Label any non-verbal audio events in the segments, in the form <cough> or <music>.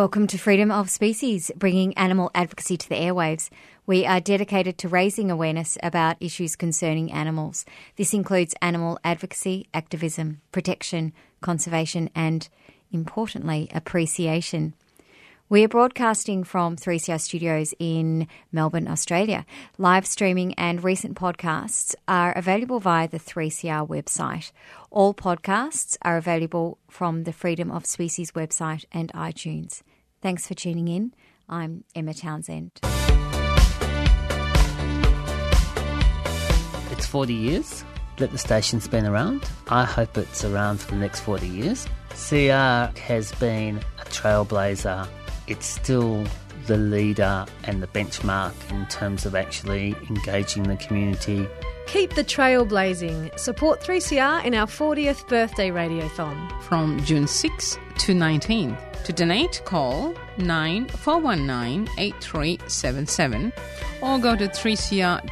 Welcome to Freedom of Species, bringing animal advocacy to the airwaves. We are dedicated to raising awareness about issues concerning animals. This includes animal advocacy, activism, protection, conservation, and, importantly, appreciation. We are broadcasting from 3CR Studios in Melbourne, Australia. Live streaming and recent podcasts are available via the 3CR website. All podcasts are available from the Freedom of Species website and iTunes. Thanks for tuning in. I'm Emma Townsend. It's 40 years that the station's been around. I hope it's around for the next 40 years. CR has been a trailblazer. It's still the leader and the benchmark in terms of actually engaging the community. Keep the trail blazing. Support 3CR in our 40th birthday radiothon. from June 6 to 19. To donate, call 9419 8377 or go to 3cr.org.au.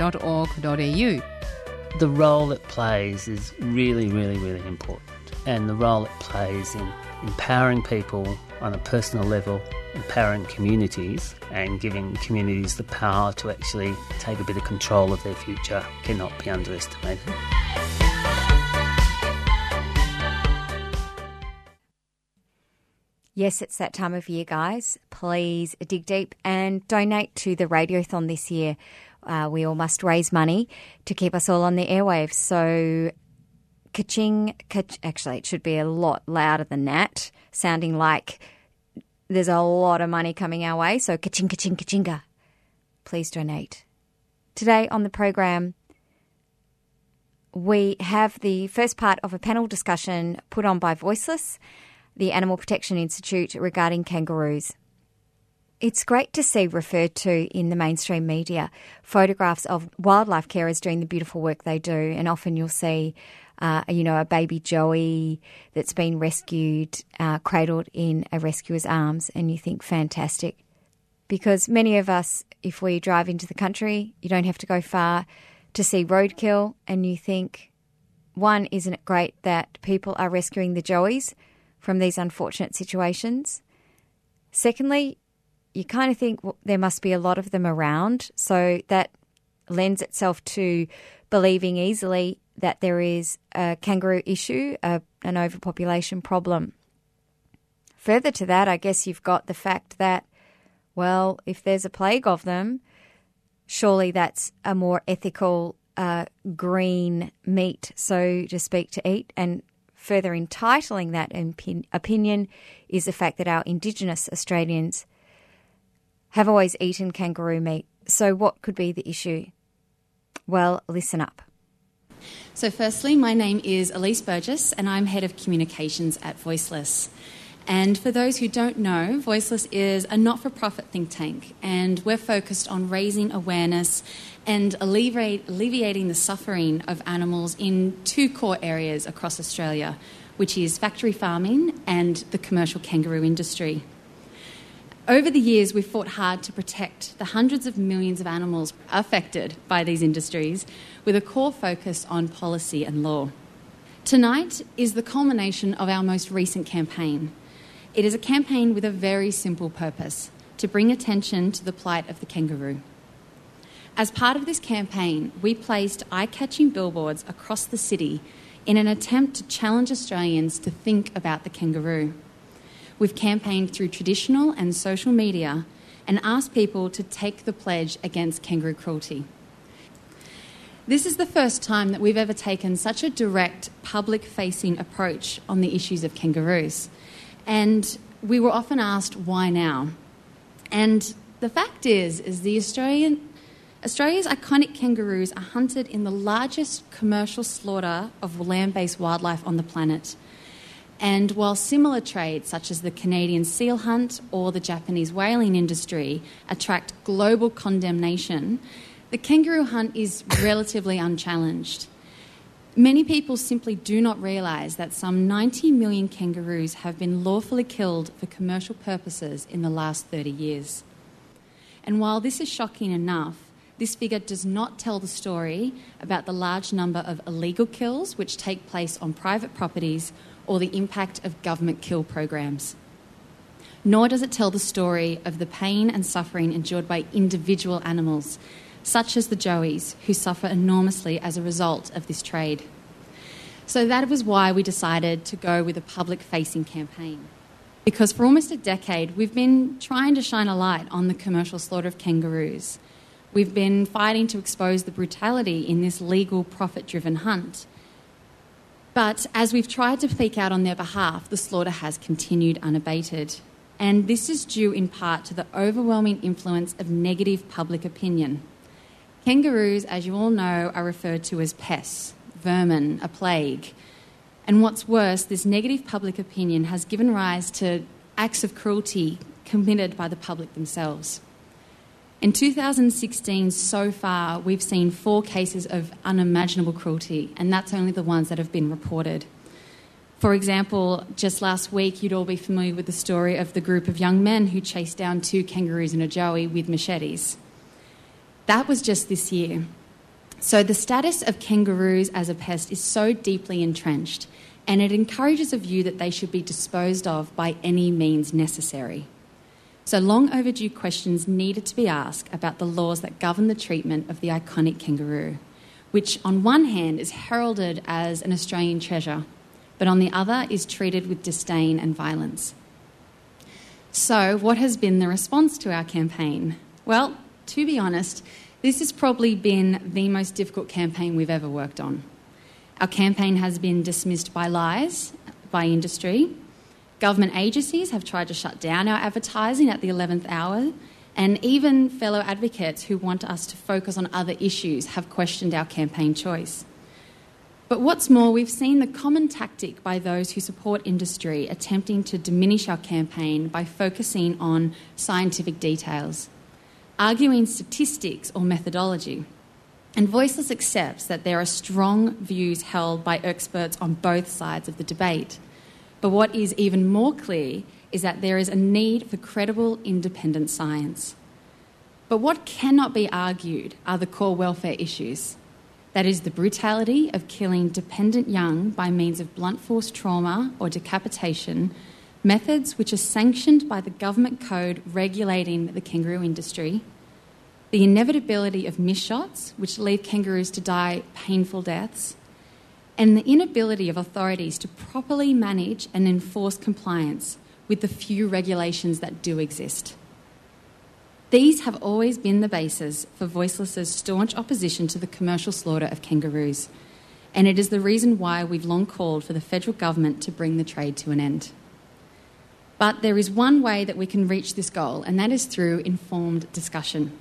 The role it plays is really, really, really important. And the role it plays in empowering people on a personal level, empowering communities, and giving communities the power to actually take a bit of control of their future cannot be underestimated. Yes, it's that time of year, guys. Please dig deep and donate to the Radiothon this year. Uh, we all must raise money to keep us all on the airwaves. So, ka-ching, ka- actually, it should be a lot louder than that, sounding like there's a lot of money coming our way. So, ka-ching, ka-ching, ka-chinga. Please donate. Today on the program, we have the first part of a panel discussion put on by Voiceless, the Animal Protection Institute, regarding kangaroos. It's great to see referred to in the mainstream media photographs of wildlife carers doing the beautiful work they do, and often you'll see, uh, you know, a baby joey that's been rescued, uh, cradled in a rescuer's arms, and you think fantastic. Because many of us, if we drive into the country, you don't have to go far to see roadkill, and you think, one, isn't it great that people are rescuing the joeys from these unfortunate situations? Secondly, you kind of think well, there must be a lot of them around, so that lends itself to believing easily that there is a kangaroo issue, a, an overpopulation problem. Further to that, I guess you've got the fact that, well, if there's a plague of them, surely that's a more ethical uh, green meat, so to speak, to eat. And further entitling that opin- opinion is the fact that our Indigenous Australians have always eaten kangaroo meat. So, what could be the issue? Well, listen up. So, firstly, my name is Elise Burgess, and I'm Head of Communications at Voiceless. And for those who don't know, Voiceless is a not for profit think tank, and we're focused on raising awareness and alleviating the suffering of animals in two core areas across Australia, which is factory farming and the commercial kangaroo industry. Over the years, we've fought hard to protect the hundreds of millions of animals affected by these industries with a core focus on policy and law. Tonight is the culmination of our most recent campaign. It is a campaign with a very simple purpose to bring attention to the plight of the kangaroo. As part of this campaign, we placed eye catching billboards across the city in an attempt to challenge Australians to think about the kangaroo. We've campaigned through traditional and social media and asked people to take the pledge against kangaroo cruelty. This is the first time that we've ever taken such a direct, public facing approach on the issues of kangaroos. And we were often asked, why now? And the fact is, is the Australian, Australia's iconic kangaroos are hunted in the largest commercial slaughter of land-based wildlife on the planet. And while similar trades, such as the Canadian seal hunt or the Japanese whaling industry, attract global condemnation, the kangaroo hunt is relatively unchallenged. Many people simply do not realise that some 90 million kangaroos have been lawfully killed for commercial purposes in the last 30 years. And while this is shocking enough, this figure does not tell the story about the large number of illegal kills which take place on private properties or the impact of government kill programs. Nor does it tell the story of the pain and suffering endured by individual animals, such as the joeys, who suffer enormously as a result of this trade. So that was why we decided to go with a public facing campaign. Because for almost a decade, we've been trying to shine a light on the commercial slaughter of kangaroos. We've been fighting to expose the brutality in this legal, profit driven hunt. But as we've tried to speak out on their behalf, the slaughter has continued unabated. And this is due in part to the overwhelming influence of negative public opinion. Kangaroos, as you all know, are referred to as pests, vermin, a plague. And what's worse, this negative public opinion has given rise to acts of cruelty committed by the public themselves. In 2016, so far, we've seen four cases of unimaginable cruelty, and that's only the ones that have been reported. For example, just last week, you'd all be familiar with the story of the group of young men who chased down two kangaroos and a joey with machetes. That was just this year. So, the status of kangaroos as a pest is so deeply entrenched, and it encourages a view that they should be disposed of by any means necessary. So, long overdue questions needed to be asked about the laws that govern the treatment of the iconic kangaroo, which, on one hand, is heralded as an Australian treasure, but on the other, is treated with disdain and violence. So, what has been the response to our campaign? Well, to be honest, this has probably been the most difficult campaign we've ever worked on. Our campaign has been dismissed by lies, by industry. Government agencies have tried to shut down our advertising at the 11th hour, and even fellow advocates who want us to focus on other issues have questioned our campaign choice. But what's more, we've seen the common tactic by those who support industry attempting to diminish our campaign by focusing on scientific details arguing statistics or methodology. And Voiceless accepts that there are strong views held by experts on both sides of the debate. But what is even more clear is that there is a need for credible, independent science. But what cannot be argued are the core welfare issues. That is, the brutality of killing dependent young by means of blunt force trauma or decapitation methods which are sanctioned by the government code regulating the kangaroo industry, the inevitability of miss shots, which leave kangaroos to die painful deaths, and the inability of authorities to properly manage and enforce compliance with the few regulations that do exist. These have always been the basis for Voiceless's staunch opposition to the commercial slaughter of kangaroos, and it is the reason why we've long called for the federal government to bring the trade to an end. But there is one way that we can reach this goal, and that is through informed discussion.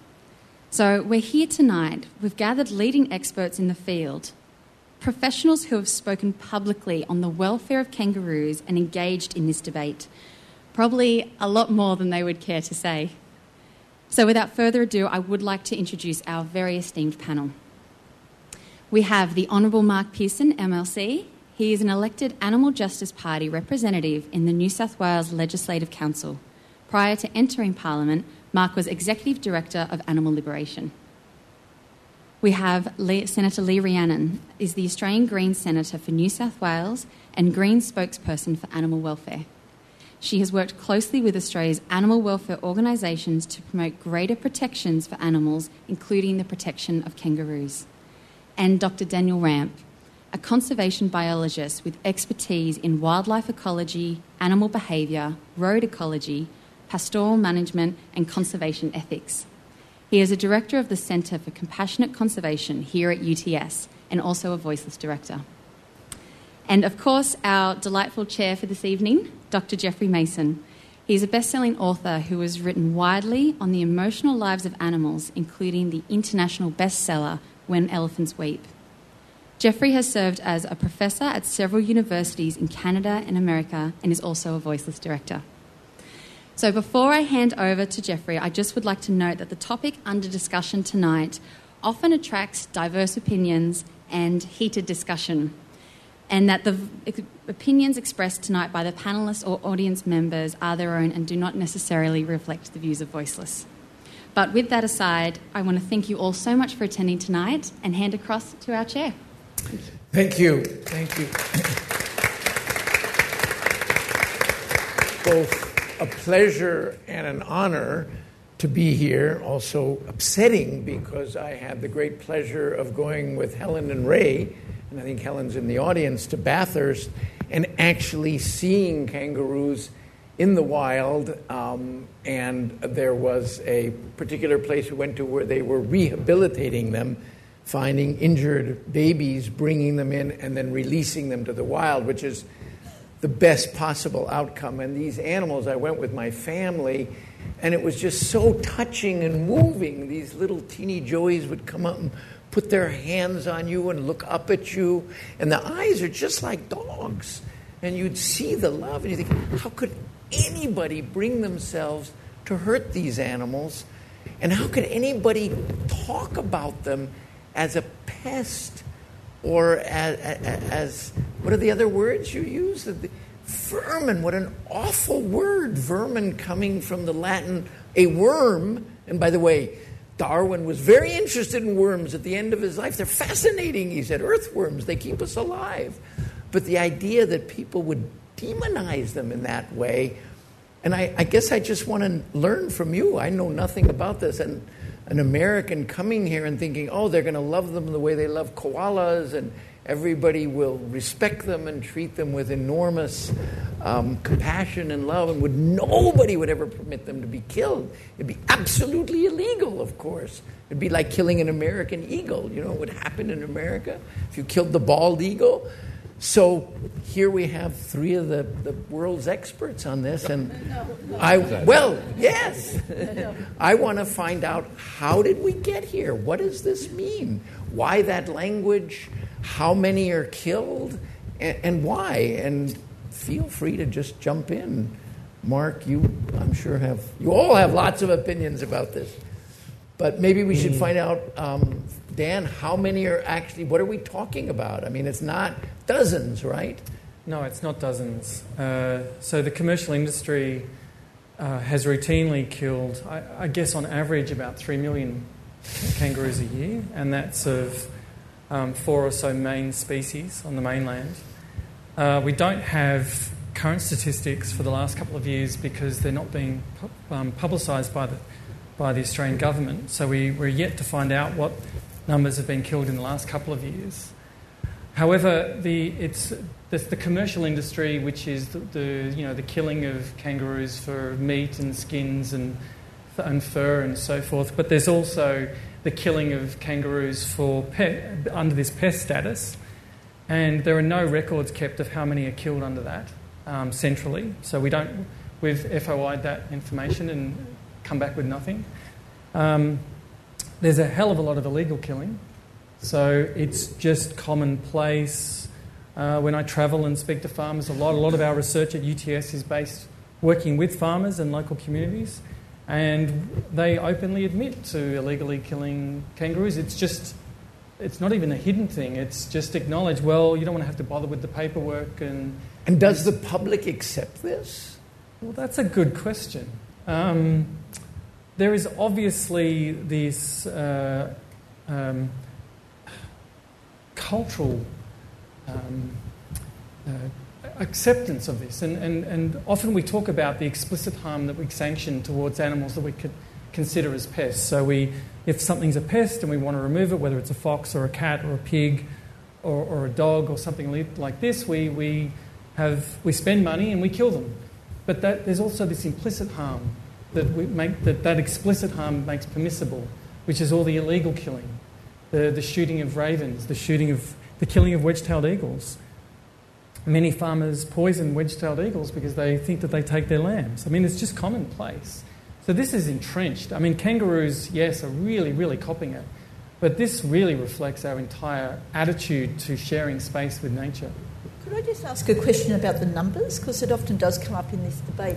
So we're here tonight. We've gathered leading experts in the field, professionals who have spoken publicly on the welfare of kangaroos and engaged in this debate, probably a lot more than they would care to say. So without further ado, I would like to introduce our very esteemed panel. We have the Honourable Mark Pearson, MLC. He is an elected Animal Justice Party representative in the New South Wales Legislative Council. Prior to entering Parliament, Mark was Executive Director of Animal Liberation. We have Senator Lee Rhiannon, is the Australian Greens Senator for New South Wales and Greens spokesperson for animal welfare. She has worked closely with Australia's animal welfare organisations to promote greater protections for animals, including the protection of kangaroos. And Dr. Daniel Ramp, a conservation biologist with expertise in wildlife ecology, animal behaviour, road ecology, pastoral management, and conservation ethics. He is a director of the Centre for Compassionate Conservation here at UTS and also a Voiceless director. And of course, our delightful chair for this evening, Dr. Jeffrey Masson. He's a best selling author who has written widely on the emotional lives of animals, including the international bestseller, When Elephants Weep. Jeffrey has served as a professor at several universities in Canada and America and is also a voiceless director. So, before I hand over to Jeffrey, I just would like to note that the topic under discussion tonight often attracts diverse opinions and heated discussion, and that the opinions expressed tonight by the panelists or audience members are their own and do not necessarily reflect the views of Voiceless. But with that aside, I want to thank you all so much for attending tonight and hand across to our chair. Thank you. Thank you. Both a pleasure and an honor to be here. Also upsetting because I had the great pleasure of going with Helen and Ray, and I think Helen's in the audience, to Bathurst and actually seeing kangaroos in the wild. Um, and there was a particular place we went to where they were rehabilitating them finding injured babies, bringing them in, and then releasing them to the wild, which is the best possible outcome. And these animals, I went with my family, and it was just so touching and moving. These little teeny joeys would come up and put their hands on you and look up at you, and the eyes are just like dogs. And you'd see the love, and you think, how could anybody bring themselves to hurt these animals? And how could anybody talk about them as a pest or as, as what are the other words you use? Vermin, what an awful word. Vermin coming from the Latin, a worm. And by the way, Darwin was very interested in worms at the end of his life. They're fascinating, he said. Earthworms, they keep us alive. But the idea that people would demonize them in that way, and I, I guess I just want to learn from you. I know nothing about this. And an American coming here and thinking, oh, they're going to love them the way they love koalas, and everybody will respect them and treat them with enormous um, compassion and love, and would nobody would ever permit them to be killed. It'd be absolutely illegal, of course. It'd be like killing an American eagle. You know what would happen in America if you killed the bald eagle? So here we have three of the, the world's experts on this, and I well, yes, <laughs> I want to find out how did we get here? What does this mean? Why that language? How many are killed, and, and why? And feel free to just jump in. Mark, you I'm sure have you all have lots of opinions about this, but maybe we should find out. Um, Dan, how many are actually, what are we talking about? I mean, it's not dozens, right? No, it's not dozens. Uh, so the commercial industry uh, has routinely killed, I, I guess, on average, about three million kangaroos a year, and that's of um, four or so main species on the mainland. Uh, we don't have current statistics for the last couple of years because they're not being pu- um, publicised by the by the Australian government. So we, we're yet to find out what numbers have been killed in the last couple of years. However, the, it's the, the commercial industry, which is the, the, you know, the killing of kangaroos for meat and skins and, and fur and so forth, but there's also the killing of kangaroos for pet, under this pest status. And there are no records kept of how many are killed under that um, centrally. So we don't, we've FOI'd that information and come back with nothing. Um, there's a hell of a lot of illegal killing. So it's just commonplace. Uh, when I travel and speak to farmers, a lot, a lot of our research at UTS is based working with farmers and local communities, and they openly admit to illegally killing kangaroos. It's just, it's not even a hidden thing. It's just acknowledged. Well, you don't want to have to bother with the paperwork, and And does the public accept this? well, that's a good question. Um, there is obviously this uh, um, cultural um, uh, acceptance of this, and, and, and often we talk about the explicit harm that we sanction towards animals that we could consider as pests. So we, if something's a pest and we want to remove it, whether it's a fox or a cat or a pig or, or a dog or something like this, we, we, have, we spend money and we kill them. But that, there's also this implicit harm that, we make, that that explicit harm makes permissible, which is all the illegal killing, the, the shooting of ravens, the shooting of the killing of wedge-tailed eagles. many farmers poison wedge-tailed eagles because they think that they take their lambs. I mean, it's just commonplace. So this is entrenched. I mean, kangaroos, yes, are really, really copying it. But this really reflects our entire attitude to sharing space with nature. Could I just ask a question about the numbers? Because it often does come up in this debate.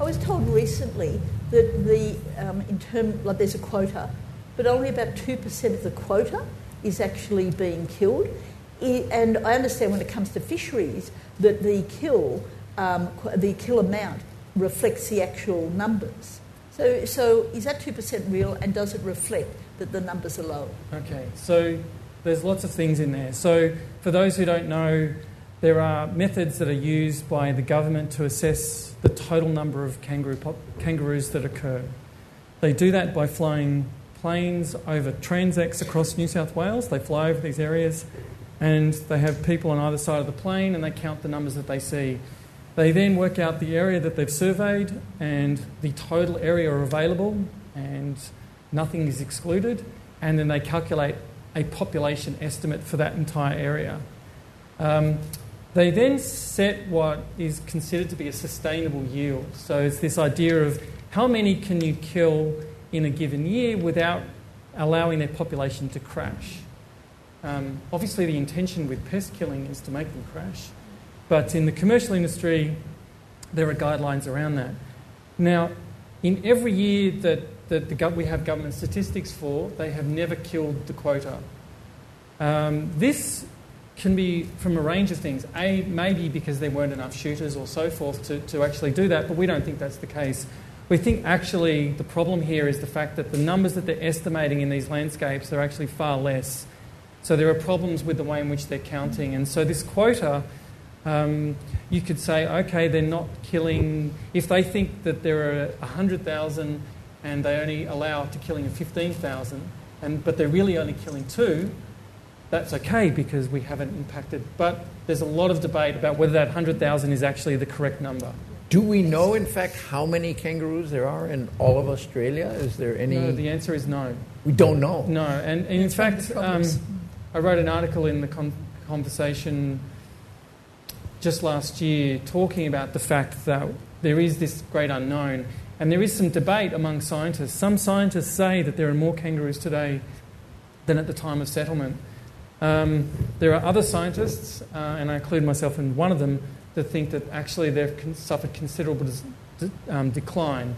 I was told recently that the, um, in term, like there's a quota, but only about 2% of the quota is actually being killed. And I understand when it comes to fisheries that the kill, um, the kill amount reflects the actual numbers. So, so is that 2% real and does it reflect that the numbers are low? Okay, so there's lots of things in there. So, for those who don't know, there are methods that are used by the government to assess the total number of kangaroo pop- kangaroos that occur. They do that by flying planes over transects across New South Wales. They fly over these areas and they have people on either side of the plane and they count the numbers that they see. They then work out the area that they've surveyed and the total area available, and nothing is excluded, and then they calculate a population estimate for that entire area. Um, they then set what is considered to be a sustainable yield. So it's this idea of how many can you kill in a given year without allowing their population to crash. Um, obviously, the intention with pest killing is to make them crash, but in the commercial industry, there are guidelines around that. Now, in every year that, that the we have government statistics for, they have never killed the quota. Um, this can be from a range of things. A, maybe because there weren't enough shooters or so forth to, to actually do that, but we don't think that's the case. We think actually the problem here is the fact that the numbers that they're estimating in these landscapes are actually far less. So there are problems with the way in which they're counting. And so this quota, um, you could say, okay, they're not killing. If they think that there are 100,000 and they only allow up to killing of 15,000, and, but they're really only killing two, that's okay because we haven't impacted. But there's a lot of debate about whether that 100,000 is actually the correct number. Do we know, in fact, how many kangaroos there are in all of Australia? Is there any? No, the answer is no. we don't know. No, and, and in That's one of fact, um. I wrote an article in the con- conversation just last year talking about the fact that there is this great unknown, and there is some debate among scientists. Some scientists say that there are more kangaroos today than at the time of settlement. Um, there are other scientists, uh, and I include myself in one of them, that think that actually they've con- suffered considerable de- um, decline.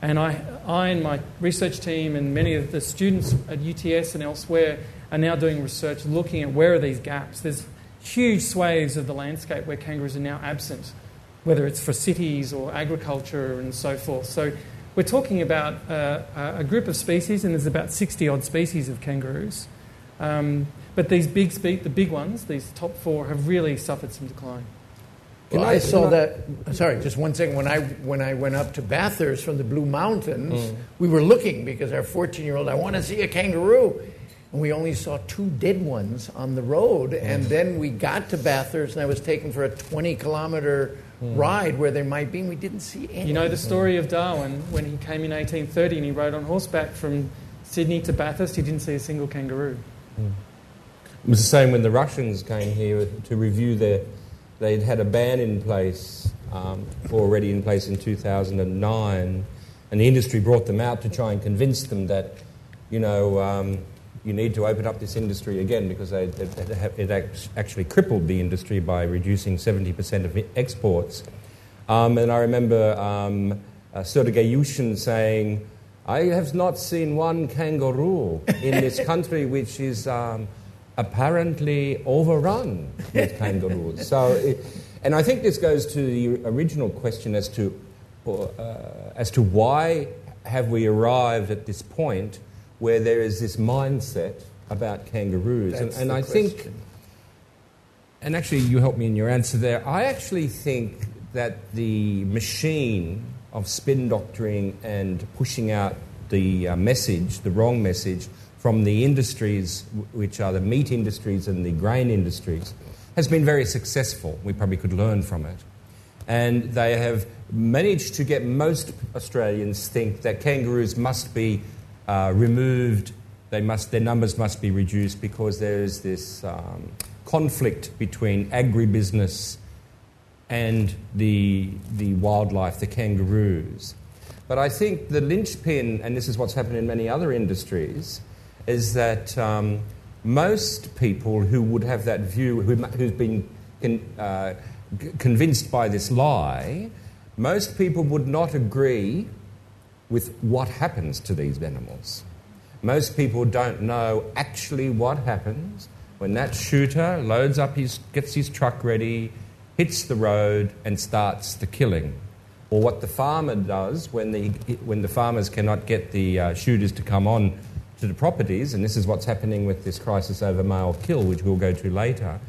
And I, I and my research team and many of the students at UTS and elsewhere are now doing research looking at where are these gaps. There's huge swathes of the landscape where kangaroos are now absent, whether it's for cities or agriculture and so forth. So we're talking about uh, a a group of species, and there's about 60 odd species of kangaroos. Um, but these big, spe- the big ones, these top four, have really suffered some decline. Well, Well, I I- saw can that. Sorry, just one second. When I when I went up to Bathurst from the Blue Mountains, Mm. we were looking because our 14 year old, I want to see a kangaroo, and we only saw two dead ones on the road. Mm. And then we got to Bathurst, and I was taken for a 20 kilometer Mm. ride where there might be, and we didn't see any. You know the story of Darwin when he came in 1830 and he rode on horseback from Sydney to Bathurst, he didn't see a single kangaroo. It was the same when the Russians came here to review their. They'd had a ban in place, um, already in place in 2009, and the industry brought them out to try and convince them that, you know, um, you need to open up this industry again because they, it, it, it actually crippled the industry by reducing 70% of exports. Um, and I remember um, uh, Sergei Yushin saying, I have not seen one kangaroo in this country which is um, apparently overrun with kangaroos. <laughs> So, it, and I think this goes to the original question as to, uh, as to why have we arrived at this point where there is this mindset about kangaroos. That's and and I think and actually, you helped me in your answer there. I actually think that the machine of spin doctoring and pushing out the uh, message, the wrong message, from the industries, which are the meat industries and the grain industries, has been very successful. We probably could learn from it. And they have managed to get most Australians think that kangaroos must be uh, removed, they must, their numbers must be reduced because there is this um, conflict between agribusiness and the, the wildlife, the kangaroos. But I think the linchpin, and this is what's happened in many other industries, is that um, most people who would have that view, who, who've been con, uh, convinced by this lie, most people would not agree with what happens to these animals. Most people don't know actually what happens when that shooter loads up his, gets his truck ready, hits the road, and starts the killing. Or what the farmer does when the, when the farmers cannot get the uh, shooters to come on to the properties, and this is what's happening with this crisis over male kill, which we'll go to later,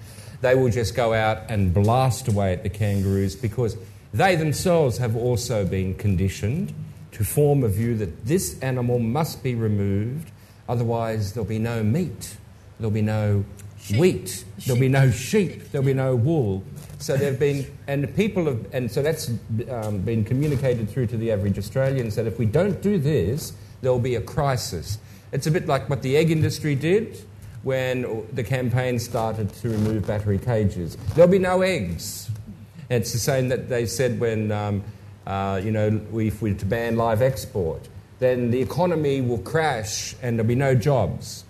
they will just go out and blast away at the kangaroos because they themselves have also been conditioned to form a view that this animal must be removed, otherwise, there'll be no meat, there'll be no wheat, there'll be no sheep, there'll be no wool. So they've been, and people have, and so that's um, been communicated through to the average Australians that if we don't do this, there'll be a crisis. It's a bit like what the egg industry did when the campaign started to remove battery cages. There'll be no eggs. It's the same that they said when, um, uh, you know, if we were to ban live export, then the economy will crash and there'll be no jobs.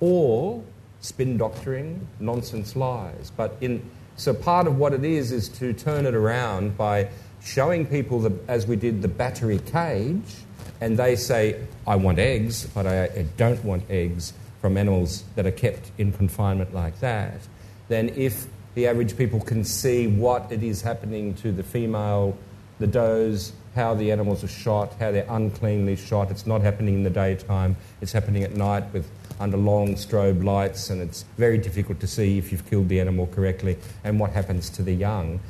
Or spin doctoring, nonsense lies. But in, so part of what it is is to turn it around by showing people, the, as we did, the battery cage, and they say, I want eggs, but I, don't want eggs from animals that are kept in confinement like that. Then, if the average people can see what it is happening to the female, the does, how the animals are shot, how they're uncleanly shot, it's not happening in the daytime, it's happening at night with under long strobe lights, and it's very difficult to see if you've killed the animal correctly and what happens to the young.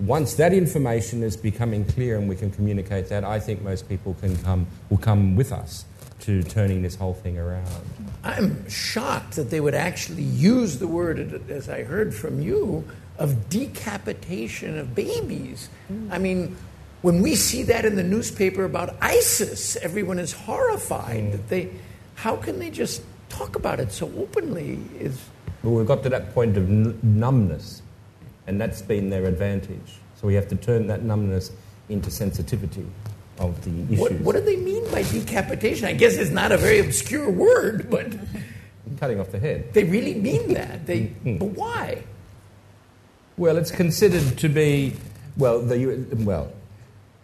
Once that information is becoming clear and we can communicate that, I think most people can come, will come with us to turning this whole thing around. I'm shocked that they would actually use the word, as I heard from you, of decapitation of babies. Mm. I mean, when we see that in the newspaper about ISIS, everyone is horrified mm. that they. How can they just talk about it so openly? Is But we've got to that point of n- numbness, and that's been their advantage. So we have to turn that numbness into sensitivity of the issues. what, what do they mean by decapitation? I guess it's not a very obscure word, but <laughs> Cutting off the head. they really mean that. They, <laughs> hmm. but why? Well, it's considered to be, well, the, well,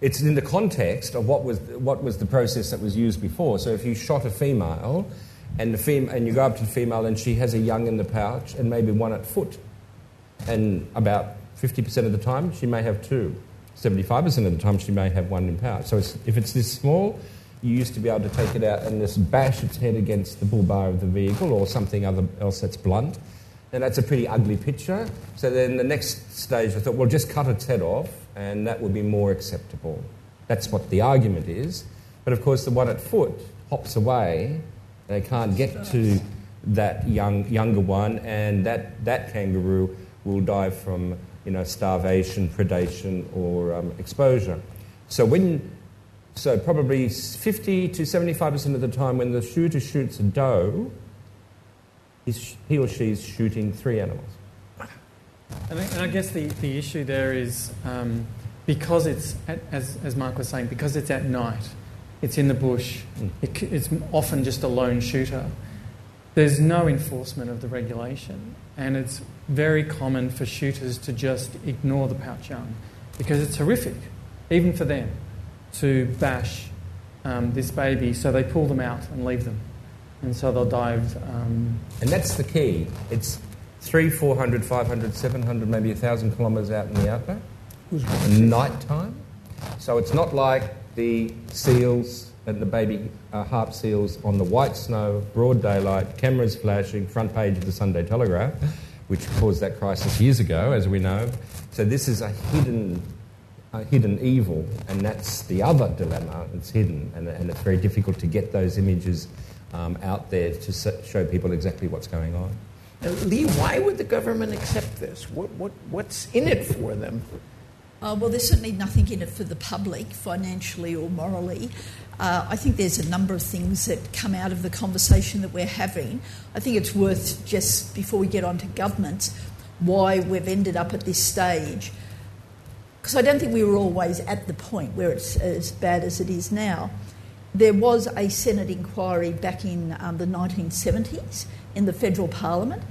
it's in the context of what was, what was the process that was used before. So if you shot a female and, the fem- and you go up to the female and she has a young in the pouch and maybe one at foot, and about 50% of the time she may have two. 75% of the time she may have one in pouch. So it's, if it's this small, you used to be able to take it out and just bash its head against the bull bar of the vehicle or something other, else that's blunt. And that's a pretty ugly picture. So then the next stage, I thought, well, just cut its head off, and that would be more acceptable. That's what the argument is. But of course, the one at foot hops away. They can't get to that young, younger one, and that, that kangaroo will die from you know, starvation, predation, or um, exposure. So when so probably 50 to 75% of the time when the shooter shoots a doe, he or she is shooting three animals. And I, and I guess the, the issue there is um, because it's, at, as, as Mark was saying, because it's at night, it's in the bush, Mm. it, it's often just a lone shooter. There's no enforcement of the regulation, and it's very common for shooters to just ignore the pouch young because it's horrific, even for them, to bash um, this baby. So they pull them out and leave them, and so they'll dive. Um, And that's the key. It's three, 400, 500, 700, maybe 1,000 kilometres out in the outback. Night time. So it's not like the seals and the baby uh, harp seals on the white snow, broad daylight, cameras flashing, front page of the Sunday Telegraph, which caused that crisis years ago, as we know. So this is a hidden, a hidden evil, and that's the other dilemma. It's hidden, and, and it's very difficult to get those images um, out there to show people exactly what's going on. Now, Lee, why would the government accept this? What, what, what's in it for them? Uh, well, there's certainly nothing in it for the public, financially or morally. Uh, I think there's a number of things that come out of the conversation that we're having. I think it's worth just before we get on to governments why we've ended up at this stage. because I don't think we were always at the point where it's as bad as it is now. There was a Senate inquiry back in um, the 1970s in the federal parliament,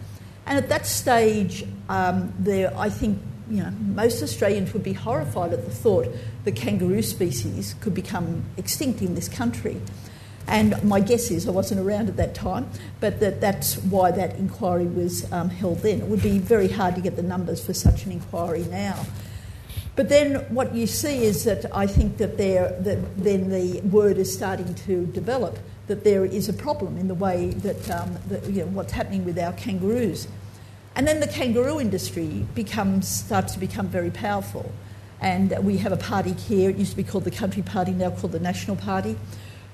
and at that stage, um, there I think you know most Australians would be horrified at the thought that kangaroo species could become extinct in this country. And my guess is I wasn't around at that time, but that that's why that inquiry was um, held then. It would be very hard to get the numbers for such an inquiry now. But then what you see is that I think that there that then the word is starting to develop that there is a problem in the way that, um, that you know, what's happening with our kangaroos. And then the kangaroo industry becomes starts to become very powerful. And we have a party here, it used to be called the Country Party, now called the National Party,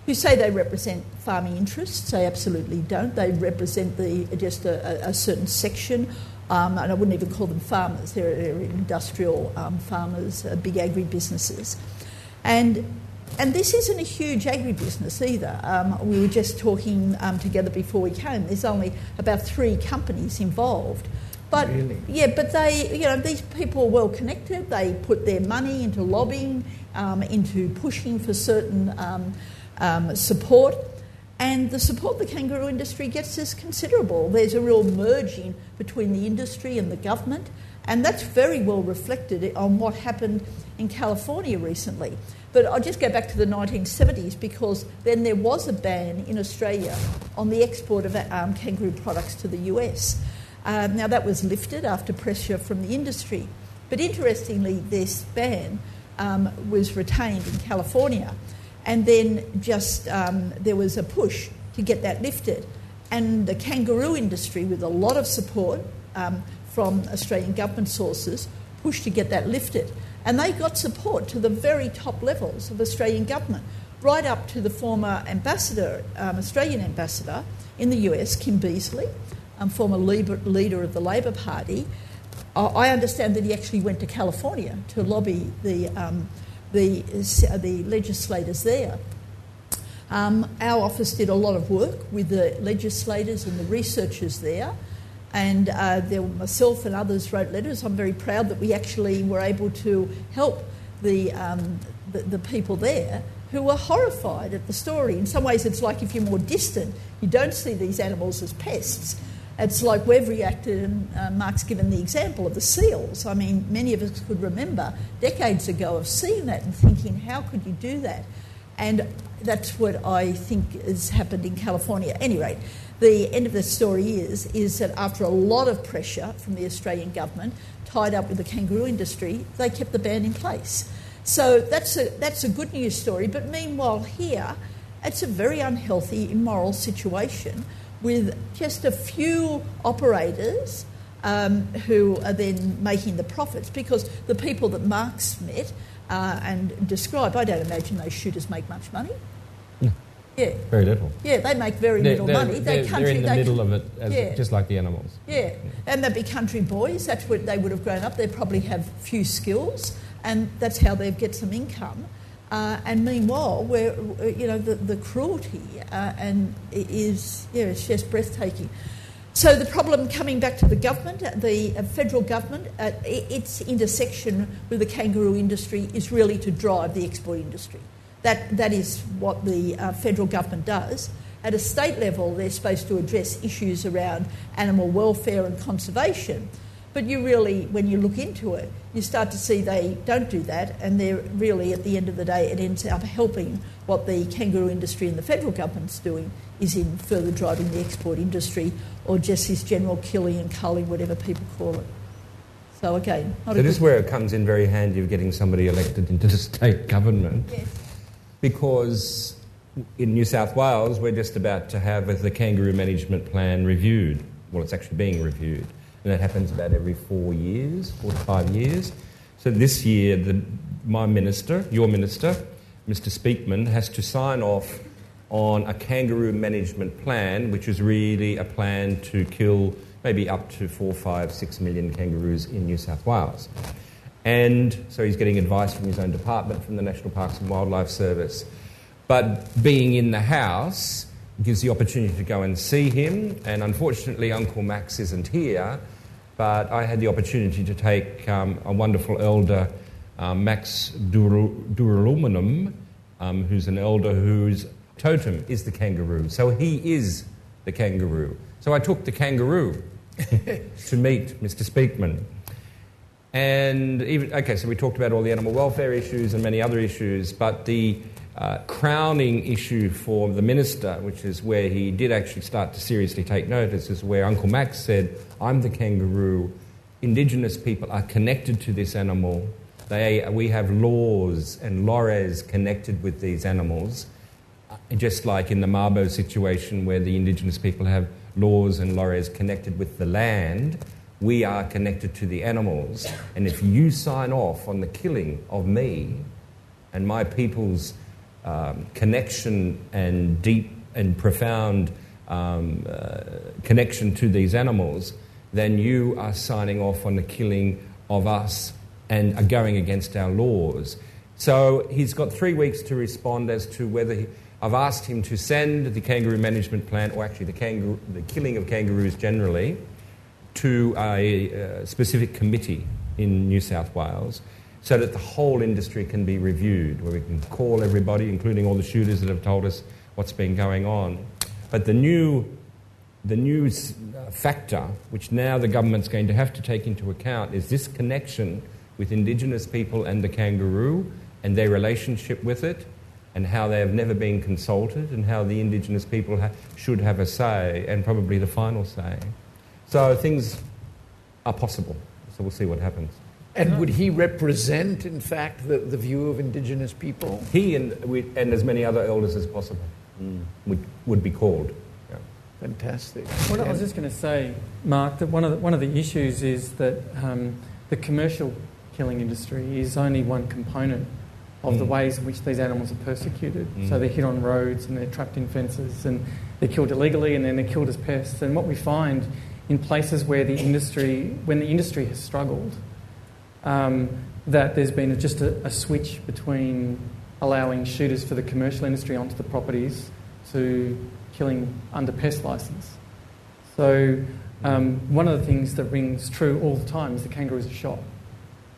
who say they represent farming interests. They absolutely don't. They represent the, just a, a certain section, um, and I wouldn't even call them farmers. They're, they're industrial um, farmers, uh, big agribusinesses. And, and this isn't a huge agribusiness either. Um, we were just talking um, together before we came. There's only about three companies involved. But Really? yeah, but they, you know, these people are well connected. They put their money into lobbying, um, into pushing for certain um, um, support, and the support the kangaroo industry gets is considerable. There's a real merging between the industry and the government, and that's very well reflected on what happened in California recently. But I'll just go back to the 1970s because then there was a ban in Australia on the export of um, kangaroo products to the US. Uh, now, that was lifted after pressure from the industry. But interestingly, this ban um, was retained in California. And then just um, there was a push to get that lifted. And the kangaroo industry, with a lot of support um, from Australian government sources, pushed to get that lifted. And they got support to the very top levels of Australian government, right up to the former ambassador, um, Australian ambassador in the US, Kim Beazley, um, former leader, of the Labor Party. I I understand that he actually went to California to lobby the, um, the, the legislators there. Um, our office did a lot of work with the legislators and the researchers there, and uh, there, myself and others wrote letters. I'm very proud that we actually were able to help the, um, the, the people there who were horrified at the story. In some ways, it's like if you're more distant, you don't see these animals as pests. It's like we've reacted, and uh, Mark's given the example of the seals. I mean, many of us could remember decades ago of seeing that and thinking, how could you do that? And that's what I think has happened in California. At any rate, the end of the story is, is that after a lot of pressure from the Australian government, tied up with the kangaroo industry, they kept the ban in place. So that's a, that's a good news story. But meanwhile, here, it's a very unhealthy, immoral situation with just a few operators um, who are then making the profits because the people that Mark's met uh, and described, I don't imagine those shooters make much money. Yeah. Very little. Yeah, they make very They're, little they're- money. They they're- country, they're in the middle of it, as, Yeah. just like the animals. Yeah, and they'd be country boys. That's what they would have grown up. They probably have few skills, and that's how they get some income. Uh, and meanwhile, where you know the, the cruelty uh, and it is yeah, it's just breathtaking. So the problem coming back to the government, uh, the uh, federal government, uh, its intersection with the kangaroo industry is really to drive the export industry. That that is what the uh, federal government does. At a state level, they're supposed to address issues around animal welfare and conservation. But you really, when you look into it, you start to see they don't do that, and they're really, at the end of the day, it ends up helping what the kangaroo industry and the federal government's doing is in further driving the export industry or just this general killing and culling, whatever people call it. So, again, not So this is where it comes in very handy of getting somebody elected into the state government. Yes. Because in New South Wales, we're just about to have the kangaroo management plan reviewed. Well, it's actually being reviewed. And that happens about every four years, four to five years. So this year, the, my minister, your minister, Mr. Speakman, has to sign off on a kangaroo management plan, which is really a plan to kill maybe up to four, five, six million kangaroos in New South Wales. And so he's getting advice from his own department, from the National Parks and Wildlife Service. But being in the house gives the opportunity to go and see him. And unfortunately, Uncle Max isn't here. But I had the opportunity to take um, a wonderful elder um, Max Dulumunmun, um, who's an elder whose totem is the kangaroo. So he is the kangaroo. So I took the kangaroo <laughs> to meet Mr. Speakman. And even, okay, so we talked about all the animal welfare issues and many other issues, but the uh, crowning issue for the minister, which is where he did actually start to seriously take notice, is where Uncle Max said, I'm the kangaroo. Indigenous people are connected to this animal. They, we have laws and lores connected with these animals, uh, just like in the Mabo situation where the Indigenous people have laws and lores connected with the land we are connected to the animals. And if you sign off on the killing of me and my people's um, connection and deep and profound um, uh, connection to these animals, then you are signing off on the killing of us and are going against our laws. So he's got three weeks to respond as to whether he, I've asked him to send the kangaroo management plan, or actually the, kangaroo, the killing of kangaroos generally, to a, uh specific committee in New South Wales so that the whole industry can be reviewed, where we can call everybody, including all the shooters that have told us what's been going on. But the new, the new uh, factor, which now the government's going to have to take into account, is this connection with Indigenous people and the kangaroo and their relationship with it, and how they have never been consulted, and how the Indigenous people ha- should have a say, and probably the final say. So things are possible. So we'll see what happens. And would he represent, in fact, the, the view of Indigenous people? He and, we, and as many other elders as possible would, would be called. Yeah. Fantastic. What I was just going to say, Mark, that one of the, one of the issues is that um, the commercial killing industry is only one component of the Mm. ways in which these animals are persecuted. Mm. So they're hit on roads and they're trapped in fences and they're killed illegally and then they're killed as pests. And what we find in places where the industry, when the industry has struggled, um, that there's been just a, a switch between allowing shooters for the commercial industry onto the properties to killing under pest license. So um, one of the things that rings true all the time is the kangaroos are shot,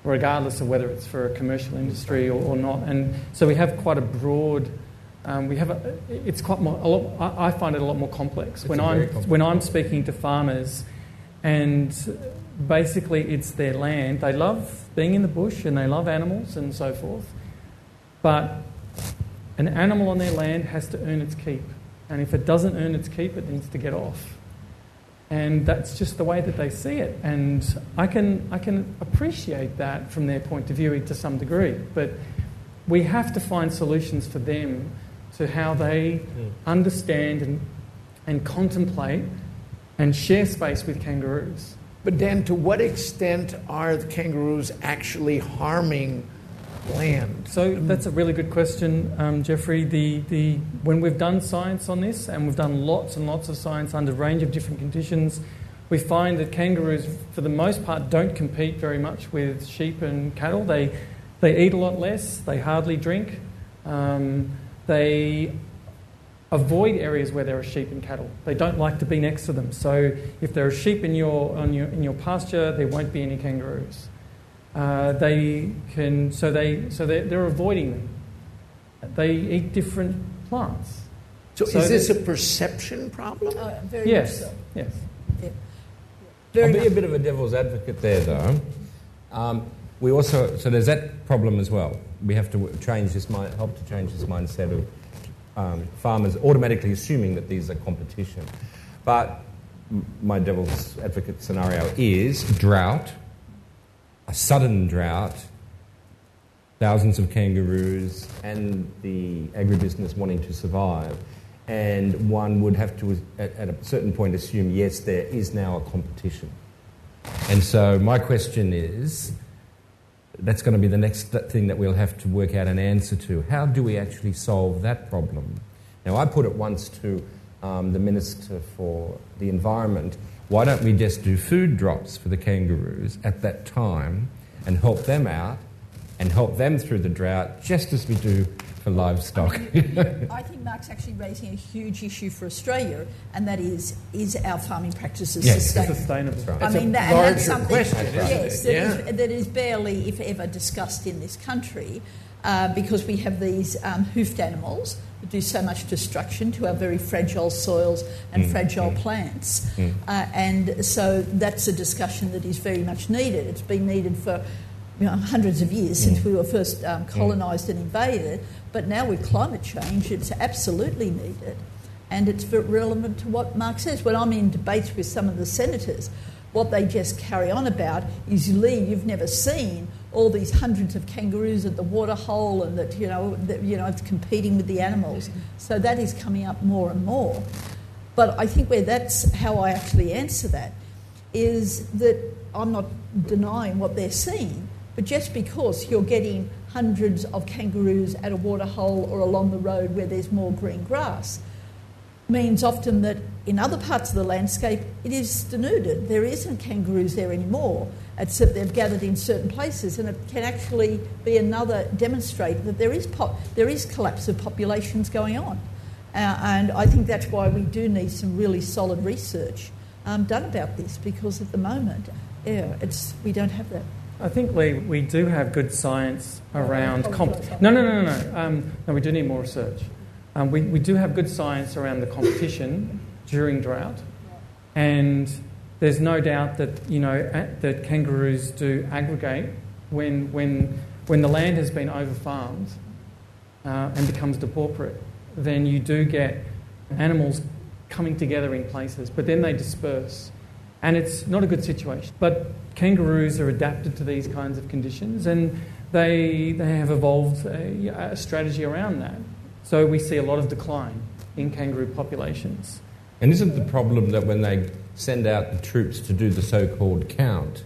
regardless of whether it's for a commercial industry or, or not. And so we have quite a broad. Um, we have a, it's quite more, a lot, I find it a lot more complex It's when I'm when I'm speaking to farmers, and basically it's their land. They love being in the bush and they love animals and so forth, but an animal on their land has to earn its keep, and if it doesn't earn its keep, it needs to get off. And that's just the way that they see it. And I can, I can appreciate that from their point of view to some degree. But we have to find solutions for them to how they understand and, and contemplate and share space with kangaroos. But Dan, to what extent are the kangaroos actually harming land? So that's a really good question, um, Jeffrey. The, the, when we've done science on this, and we've done lots and lots of science under a range of different conditions, we find that kangaroos, for the most part, don't compete very much with sheep and cattle. They, they eat a lot less, they hardly drink, um, they avoid areas where there are sheep and cattle. They don't like to be next to them. So if there are sheep in your, on your, in your pasture, there won't be any kangaroos. Uh, they can, so they, so they're, they're avoiding them. They eat different plants. So, So is this a perception problem? Uh, very Yes, much so. yes. Very I'll be much. a bit of a devil's advocate there, though. Um, we also so there's that problem as well. We have to change this mind, help to change this mindset of um, farmers automatically assuming that these are competition. But my devil's advocate scenario is drought, a sudden drought, thousands of kangaroos, and the agribusiness wanting to survive. And one would have to, at, at a certain point, assume yes, there is now a competition. And so, my question is that's going to be the next thing that we'll have to work out an answer to. How do we actually solve that problem? Now, I put it once to um, the Minister for the Environment why don't we just do food drops for the kangaroos at that time and help them out and help them through the drought, just as we do for livestock. <laughs> I think Mark's actually raising a huge issue for Australia, and that is is our farming practices Yes. sustainable? Sustainable. That's right. I It's mean, that, and that's larger something question, isn't yes, it? that, is, that is barely, if ever, discussed in this country uh, because we have these um, hoofed animals that do so much destruction to our very fragile soils and Mm, fragile mm. plants. Mm. Uh, and so that's a discussion that is very much needed. It's been needed for you know, hundreds of years since Mm. we were first um, colonised and invaded, but now with climate change, it's absolutely needed. And it's relevant to what Mark says. When I'm in debates with some of the senators, what they just carry on about is Lee, you've never seen all these hundreds of kangaroos at the water hole and that, you know, that, you know, it's competing with the animals. So that is coming up more and more. But I think where that's how I actually answer that is that I'm not denying what they're seeing, but just because you're getting hundreds of kangaroos at a water hole or along the road where there's more green grass means often that in other parts of the landscape it is denuded. There isn't kangaroos there anymore, except they've gathered in certain places, and it can actually be another demonstrator that there is pop- there is collapse of populations going on. Uh, and I think that's why we do need some really solid research um, done about this, because at the moment, yeah, it's we don't have that. I think, Lee, we do have good science around. Comp- no, no, no, no, no. Um, no, we do need more research. Um, we, we do have good science around the competition during drought, and there's no doubt that you know a- that kangaroos do aggregate when when when the land has been overfarmed uh, and becomes depauperate. Then you do get animals coming together in places, but then they disperse. And it's not a good situation. But kangaroos are adapted to these kinds of conditions and they, they have evolved a, a strategy around that. So we see a lot of decline in kangaroo populations. And isn't the problem that when they send out the troops to do the so called count,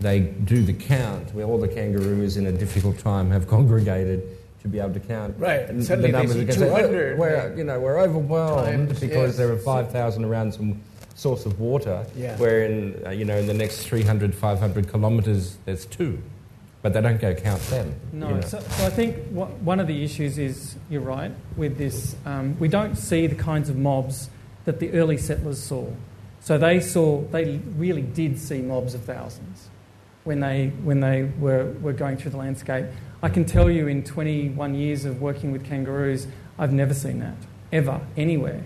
they do the count where all the kangaroos in a difficult time have congregated to be able to count Right, and suddenly they see are gonna say, "Oh, we're, you know, we're overwhelmed Times, because yes. there are 5,000 around some source of water, Yeah. where in, uh, you know, in the next 300, 500 kilometres there's two. But they don't go count them. No, you know. so, so I think wha- one of the issues is, you're right, with this, um, we don't see the kinds of mobs that the early settlers saw. So they saw, they really did see mobs of thousands when they, when they were, were going through the landscape. I can tell you in 21 years of working with kangaroos, I've never seen that, ever, anywhere.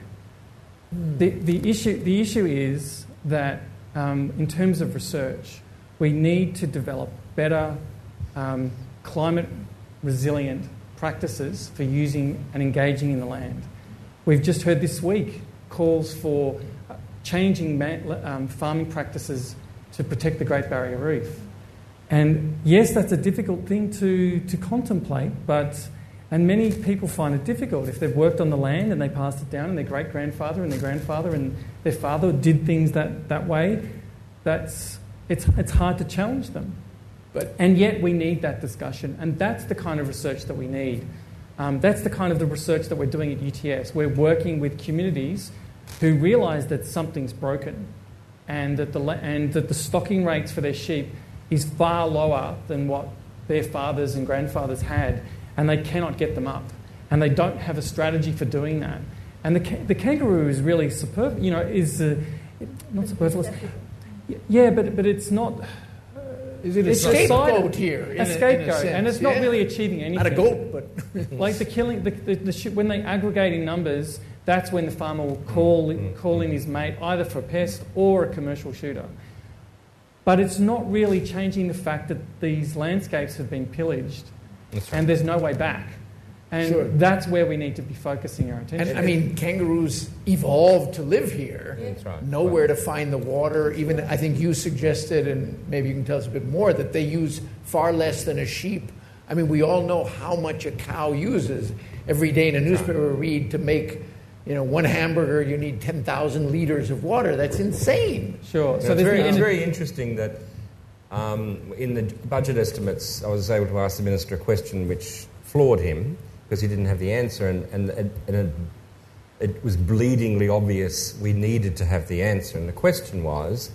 The, the, issue, the issue is that um, in terms of research, we need to develop better um, climate resilient practices for using and engaging in the land. We've just heard this week calls for changing ma- um, farming practices to protect the Great Barrier Reef. And yes, that's a difficult thing to, to contemplate, but and many people find it difficult if they've worked on the land and they passed it down, and their great grandfather and their grandfather and their father did things that, that way. That's it's, it's hard to challenge them. But And yet we need that discussion, and that's the kind of research that we need. Um, that's the kind of the research that we're doing at UTS. We're working with communities who realise that something's broken, and that the and that the stocking rates for their sheep is far lower than what their fathers and grandfathers had, and they cannot get them up, and they don't have a strategy for doing that. And the ca- the kangaroo is really superb. You know, is uh, not superfluous. Yeah, but but it's not. is it a It's scapegoat decided- here? a scapegoat, and it's not yeah? really achieving anything. Not a goat, but <laughs> Like the killing, the, the, the, sh- when they aggregate in numbers, that's when the farmer will call, call in his mate either for a pest or a commercial shooter. But it's not really changing the fact that these landscapes have been pillaged right. and there's no way back. And Sure. that's where we need to be focusing our attention. And I mean, kangaroos evolved to live here. That's right. Nowhere to find the water. Even I think you suggested, and maybe you can tell us a bit more, that they use far less than a sheep. I mean, we all know how much a cow uses. Every day in a newspaper, read to make, you know, one hamburger, you need ten thousand liters of water. That's insane. sure. So So it's, very, it's very interesting that um, in the budget estimates, I was able to ask the minister a question which floored him because he didn't have the answer, and, and, and it, it was bleedingly obvious we needed to have the answer. And the question was,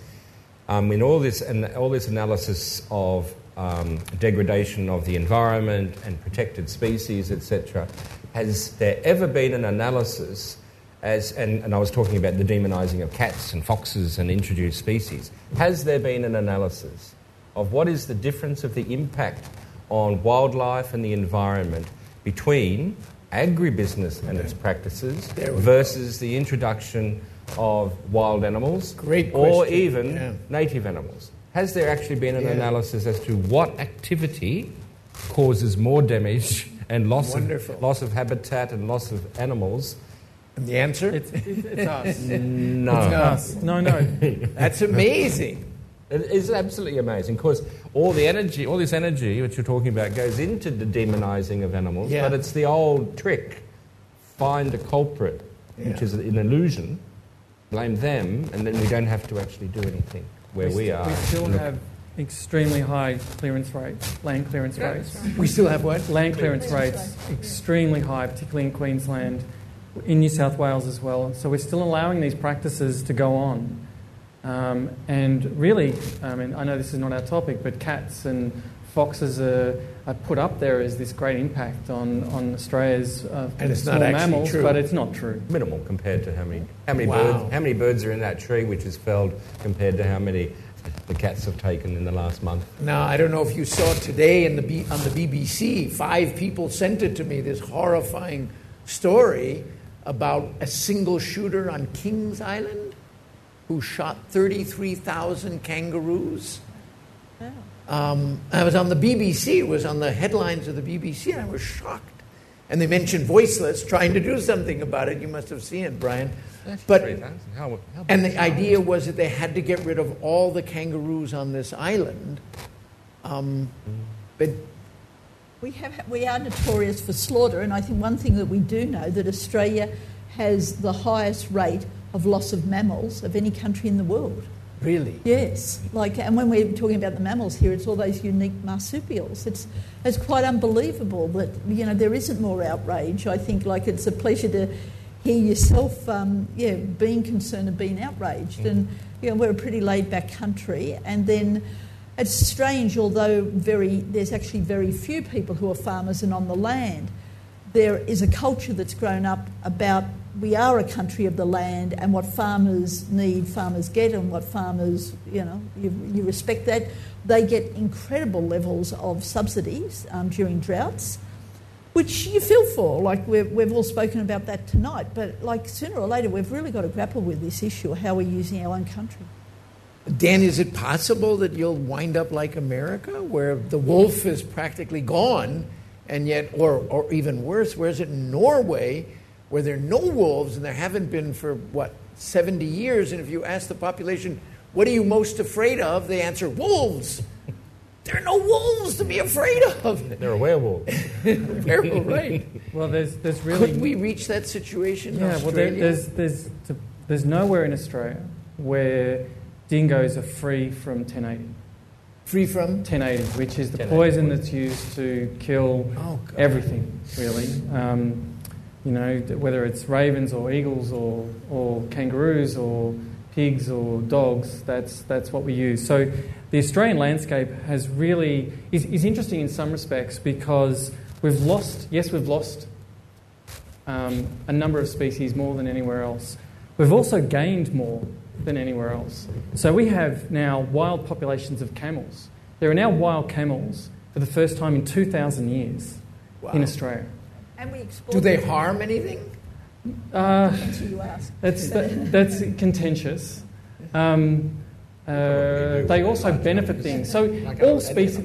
um, in all this and all this analysis of um, degradation of the environment and protected species, etc. Has there ever been an analysis as, and, and I was talking about the demonising of cats and foxes and introduced species, has there been an analysis of what is the difference of the impact on wildlife and the environment between agribusiness and its practices There we versus the introduction of wild animals Great or question, even yeah. native animals. Has there actually been an Yeah. analysis as to what activity causes more damage <laughs> and loss Wonderful. of, loss of habitat and loss of animals? And the answer? It's, it's, it's us. <laughs> No. us. No, no. <laughs> That's amazing. It is absolutely amazing because all the energy, all this energy which you're talking about goes into the demonizing of animals, Yeah. but it's the old trick find a culprit, which is an illusion, blame them, and then we don't have to actually do anything where we, st- are. We still Look- have extremely high clearance rates, land clearance rates. We still have what? Land clearance rates extremely high, particularly in Queensland, in New South Wales as well. So we're still allowing these practices to go on. Um, and really, I mean, I know this is not our topic, but cats and foxes are, are put up there as this great impact on, on Australia's uh, And it's small not actually mammals, true. but it's not true. minimal compared to how many how many Wow. birds how many birds are in that tree which is felled compared to how many the cats have taken in the last month. Now, I don't know if you saw today in the B- on the BBC, five people sent it to me, this horrifying story about a single shooter on Kings Island who shot 33,000 kangaroos. Um, I was on the BBC, it was on the headlines of the BBC, and I was shocked. And they mentioned Voiceless trying to do something about it. You must have seen it, Brian. But How, how and the idea was that they had to get rid of all the kangaroos on this island. Um, but We, have, we are notorious for slaughter, and I think one thing that we do know that Australia has the highest rate of loss of mammals of any country in the world. really, Yes, like, and when we're talking about the mammals here, it's all those unique marsupials. It's it's quite unbelievable that you know there isn't more outrage. I think like it's a pleasure to hear yourself, um, yeah, being concerned and being outraged. And you know we're a pretty laid back country, and then. It's strange, although very, there's actually very few people who are farmers and on the land. There is a culture that's grown up about we are a country of the land, and what farmers need, farmers get, and what farmers, you know, you, you respect that. They get incredible levels of subsidies um, during droughts, which you feel for. Like we've, we've all spoken about that tonight, but like sooner or later, we've really got to grapple with this issue of how we're using our own country. Dan, is it possible that you'll wind up like America, where the wolf is practically gone, and yet, or, or even worse, where is it in Norway, where there are no wolves and there haven't been for, what, 70 years? And if you ask the population, what are you most afraid of? They answer, wolves. There are no wolves to be afraid of. They're a werewolf. Very <laughs> right. Well, there's, there's really. Could we reach that situation in Yeah, well, there, Australia? there's, there's, there's nowhere in Australia where dingoes are free from 1080. Free from? 1080, which is the 1080 poison that's used to kill Oh, everything, really. Um, you know, whether it's ravens or eagles or, or kangaroos or pigs or dogs, that's, that's what we use. So the Australian landscape has really, is, is interesting in some respects because we've lost, yes, we've lost um, a number of species more than anywhere else. We've also gained more than anywhere else. So we have now wild populations of camels. There are now wild camels for the first time in 2,000 years in Australia. And we export Do they harm anything? Uh, Until you ask. that's, that, that's contentious. Um, uh, they also benefit things. So all species,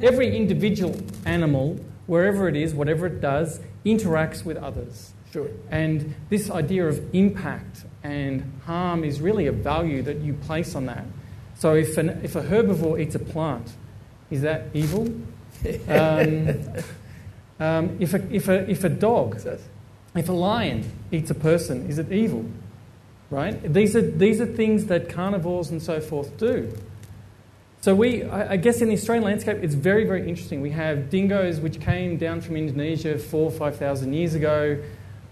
every individual animal, wherever it is, whatever it does, interacts with others. Sure. And this idea of impact and harm is really a value that you place on that. So if, an, if a herbivore eats a plant, is that evil? <laughs> Um, um, if, a, if, a, if a dog, if a lion eats a person, is it evil? Right? These are, these are things that carnivores and so forth do. So we, I guess in the Australian landscape, it's very, very interesting. We have dingoes which came down from Indonesia four or five thousand years ago.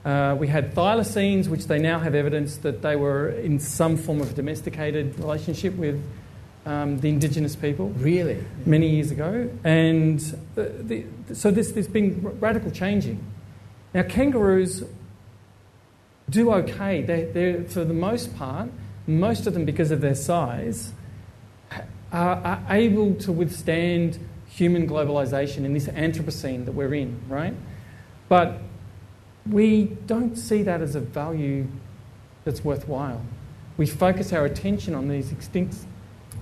Uh, we had thylacines, which they now have evidence that they were in some form of domesticated relationship with, um, the indigenous people Really? many years ago, and the, the, so this, there's been radical changing. Now, kangaroos do okay. They, they're, for the most part, most of them, because of their size, are, are able to withstand human globalization in this Anthropocene that we're in, right? But we don't see that as a value that's worthwhile. We focus our attention on these extinct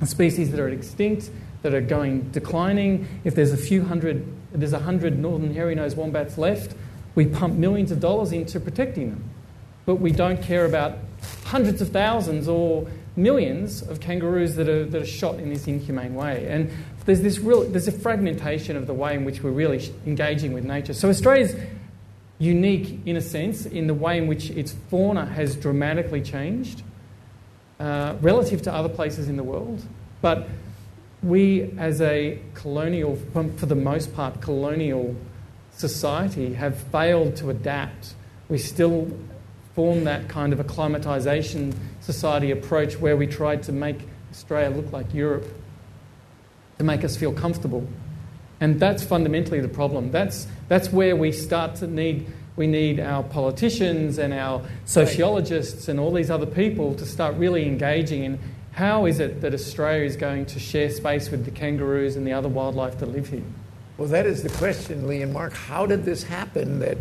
species that are extinct, that are going declining. If there's a few hundred, there's a hundred northern hairy-nosed wombats left, we pump millions of dollars into protecting them. But we don't care about hundreds of thousands or millions of kangaroos that are, that are shot in this inhumane way. And there's this real, there's a fragmentation of the way in which we're really engaging with nature. So Australia's unique, in a sense, in the way in which its fauna has dramatically changed uh, relative to other places in the world. But we, as a colonial, for the most part, colonial society, have failed to adapt. We still form that kind of acclimatisation society approach where we tried to make Australia look like Europe to make us feel comfortable. And that's fundamentally the problem. That's, that's where we start to need, we need our politicians and our sociologists and all these other people to start really engaging in how is it that Australia is going to share space with the kangaroos and the other wildlife that live here. Well, that is the question, Lee and Mark. How did this happen that,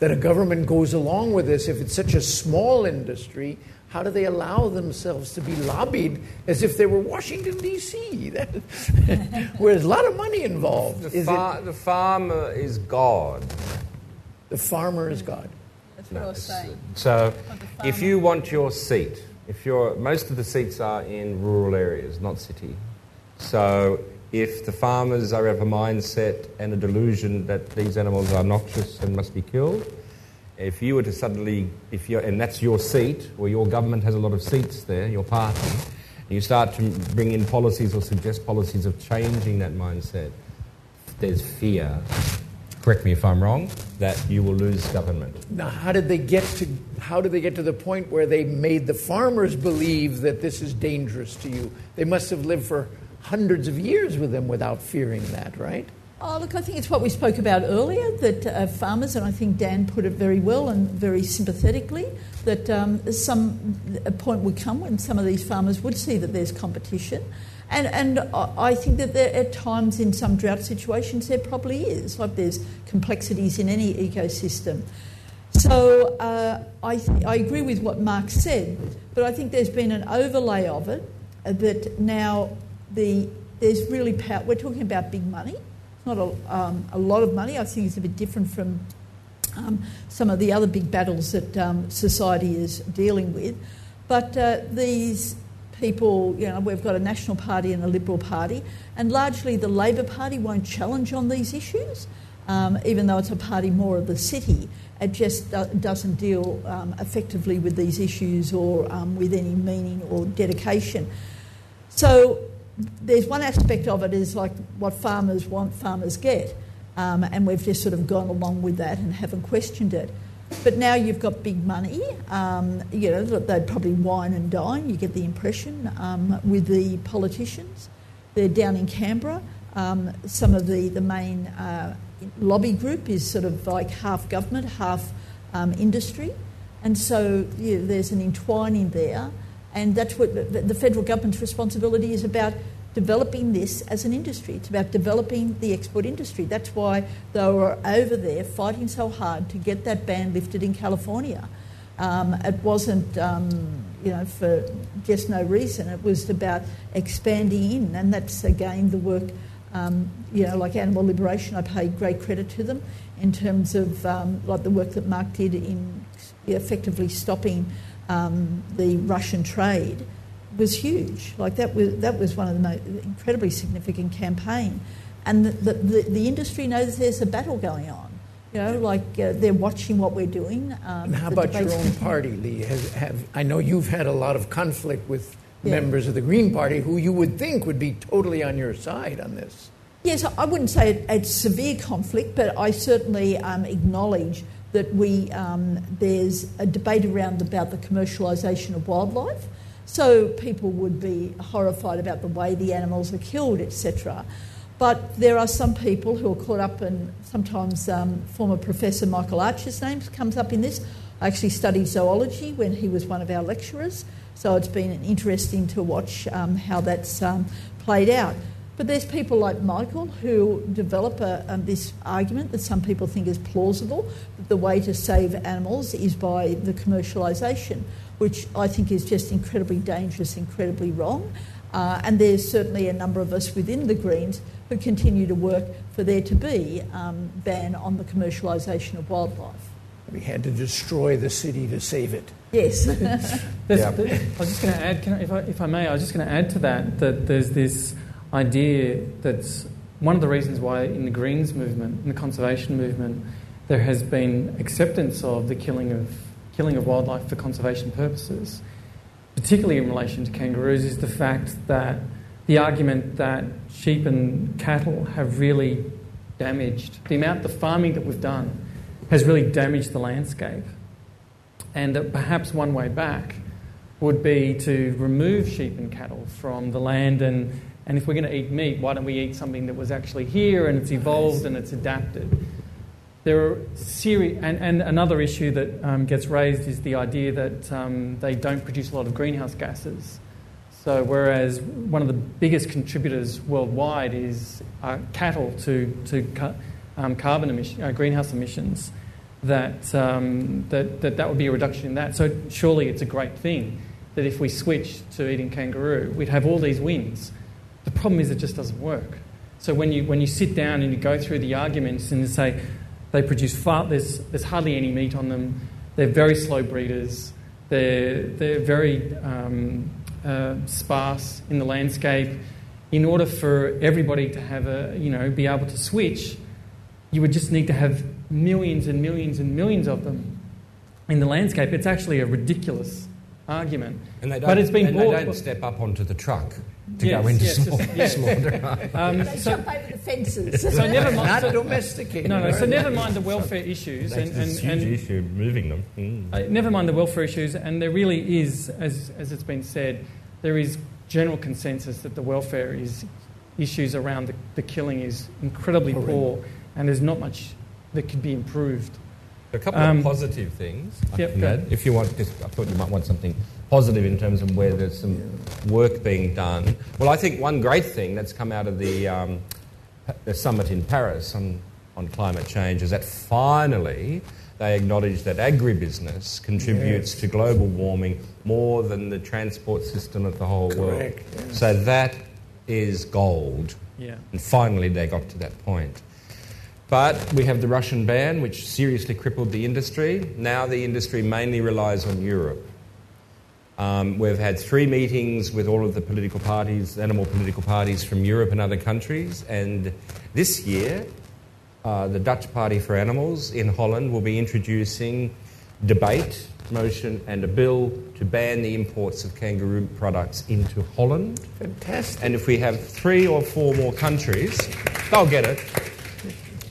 that a government goes along with this? If it's such a small industry, how do they allow themselves to be lobbied as if they were Washington, D.C., <laughs> where there's a lot of money involved? The, Is far, the farmer is God. It, the farmer is God. That's what I was saying. So, if you want your seat, if you're, most of the seats are in rural areas, not city. So, if the farmers are of a mindset and a delusion that these animals are noxious and must be killed, if you were to suddenly, if you're, and that's your seat, or your government has a lot of seats there, your party, and you start to bring in policies or suggest policies of changing that mindset, there's fear, correct me if I'm wrong, that you will lose government. Now, how did they get to how did they get to the point where they made the farmers believe that this is dangerous to you? They must have lived for hundreds of years with them without fearing that, right? Oh, look, I think it's what we spoke about earlier that uh, farmers, and I think Dan put it very well and very sympathetically, that um, some a point would come when some of these farmers would see that there's competition. And, and I think that there, at times in some drought situations there probably is, like there's complexities in any ecosystem. So uh, I, th- I agree with what Mark said, but I think there's been an overlay of it uh, that now the, there's really power. We're talking about big money. It's not a, um, a lot of money. I think it's a bit different from um, some of the other big battles that um, society is dealing with. But uh, these people, you know, we've got a National Party and a Liberal Party, and largely the Labor Party won't challenge on these issues, um, even though it's a party more of the city. It just do- doesn't deal um, effectively with these issues or um, with any meaning or dedication. So there's one aspect of it is like what farmers want, farmers get. Um, and we've just sort of gone along with that and haven't questioned it. But now you've got big money. Um, you know, they'd probably wine and dine, you get the impression, um, with the politicians. They're down in Canberra. Um, some of the, the main uh, lobby group is sort of like half government, half um, industry. And so yeah, there's an entwining there. And that's what the federal government's responsibility is about developing this as an industry. It's about developing the export industry. That's why they were over there fighting so hard to get that ban lifted in California. Um, it wasn't, um, you know, for just no reason. It was about expanding in, and that's again the work, um, you know, like Animal Liberation. I pay great credit to them in terms of um, like the work that Mark did in effectively stopping um, the Russian trade was huge. Like that was that was one of the most incredibly significant campaign, and the the, the industry knows there's a battle going on. You know, like uh, they're watching what we're doing. Um, And how about your own party, Lee? Has, have, I know you've had a lot of conflict with Yeah. members of the Green Party who you would think would be totally on your side on this. Yes, I wouldn't say it, it's severe conflict, but I certainly um, acknowledge that we um, there's a debate around about the commercialisation of wildlife, So people would be horrified about the way the animals are killed, etc. But there are some people who are caught up, and sometimes um, former Professor Michael Archer's name comes up in this. I actually studied zoology when he was one of our lecturers, so it's been interesting to watch um, how that's um, played out. But there's people like Michael who develop a, um, this argument that some people think is plausible that the way to save animals is by the commercialisation, which I think is just incredibly dangerous, incredibly wrong. Uh, and there's certainly a number of us within the Greens who continue to work for there to be um, ban on the commercialisation of wildlife. We had to destroy the city to save it. Yes. <laughs> There's- Yeah. there- I was just going to add, can I, if, I, if I may, I was just going to add to that that there's this idea that's one of the reasons why in the Greens movement, in the conservation movement, there has been acceptance of the killing of killing of wildlife for conservation purposes, particularly in relation to kangaroos, is the fact that the argument that sheep and cattle have really damaged the amount the farming that we've done has really damaged the landscape and that perhaps one way back would be to remove sheep and cattle from the land and, and if we're going to eat meat, why don't we eat something that was actually here and it's evolved and it's adapted? There are seri- and, and another issue that um, gets raised is the idea that um, they don't produce a lot of greenhouse gases. So, whereas one of the biggest contributors worldwide is uh, cattle to, to ca- um, carbon emission, uh, greenhouse emissions, that, um, that, that that would be a reduction in that. So, surely it's a great thing that if we switch to eating kangaroo, we'd have all these wins. The problem is it just doesn't work. So, when you, when you sit down and you go through the arguments and you say they produce far, there's, there's hardly any meat on them, they're very slow breeders, they're, they're very um, uh, sparse in the landscape. In order for everybody to have a, you know, be able to switch, you would just need to have millions and millions and millions of them in the landscape. It's actually a ridiculous argument. And they don't, but it's been and bought. they don't step up onto the truck to Yes, go into yes, small, just- yes. slaughter. Um, <laughs> They so, jump over the fences. <laughs> so never mind. Not so- domesticated. no, no. So never mind the welfare issues, and, and, It's a huge and issue moving them. Mm. Uh, never mind the welfare issues, and there really is, as, as it's been said, there is general consensus that the welfare is issues around the, the killing is incredibly poor, and there's not much that could be improved. A couple Um, of positive things. I yep, can add. If you want, just, I thought you might want something positive in terms of where there's some work being done. Well, I think one great thing that's come out of the, um, the summit in Paris on, on climate change is that finally they acknowledge that agribusiness contributes Yes. to global warming more than the transport system of the whole Correct, world. yes. So that is gold. Yeah. And finally, they got to that point. But we have the Russian ban, which seriously crippled the industry. Now the industry mainly relies on Europe. Um, we've had three meetings with all of the political parties, animal political parties from Europe and other countries, and this year, uh, the Dutch Party for Animals in Holland will be introducing debate, motion, and a bill to ban the imports of kangaroo products into Holland. Fantastic. And if we have three or four more countries, they'll get it.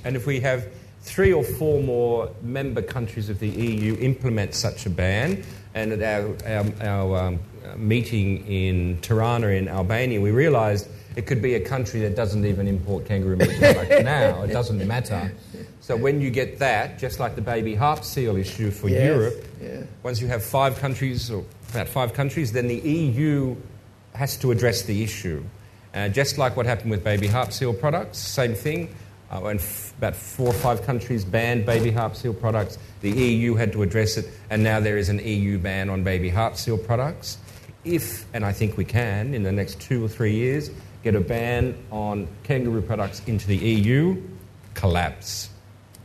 And if we have three or four more member countries of the EU implement such a ban, and at our, our, our um, meeting in Tirana in Albania, we realised it could be a country that doesn't even import kangaroo meat products <laughs> now. It doesn't matter. So when you get that, just like the baby harp seal issue for Yes, Europe, yeah. once you have five countries, or about five countries, then the EU has to address the issue. Uh, just like what happened with baby harp seal products, same thing. Uh, when f- about four or five countries banned baby harp seal products, the EU had to address it, and now there is an EU ban on baby harp seal products. If, and I think we can, in the next two or three years, get a ban on kangaroo products into the EU, collapse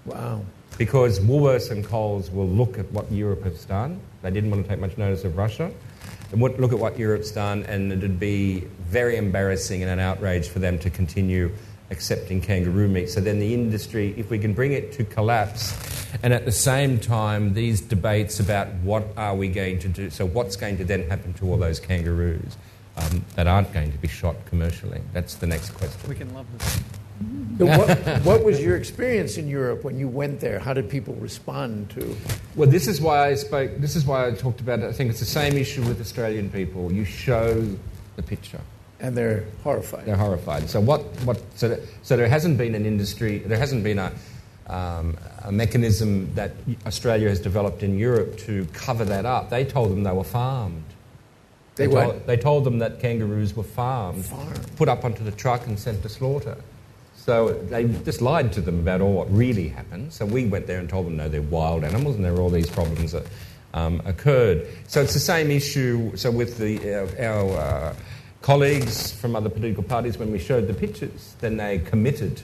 Wow. because Woolworths and Coles will look at what Europe has done. They didn't want to take much notice of Russia. They would look at what Europe's done, and it'd be very embarrassing and an outrage for them to continue accepting kangaroo meat. So then the industry, if we can bring it to collapse, and at the same time, these debates about what are we going to do, so what's going to then happen to all those kangaroos um, that aren't going to be shot commercially? That's the next question. We can love this. So what, what was your experience in Europe when you went there? How did people respond to? Well, this is why I spoke. This is why I talked about it. I think it's the same issue with Australian people. You show the picture. And they're horrified. They're horrified. So what? What? So, that, so there hasn't been an industry. There hasn't been a, um, a mechanism that Australia has developed in Europe to cover that up. They told them they were farmed. They told. They told them that kangaroos were farmed, Farmed. put up onto the truck and sent to slaughter. So they just lied to them about all what really happened. So we went there and told them, no, they're wild animals and there are all these problems that um, occurred. So it's the same issue. So with the, uh, our uh, colleagues from other political parties, when we showed the pictures, then they committed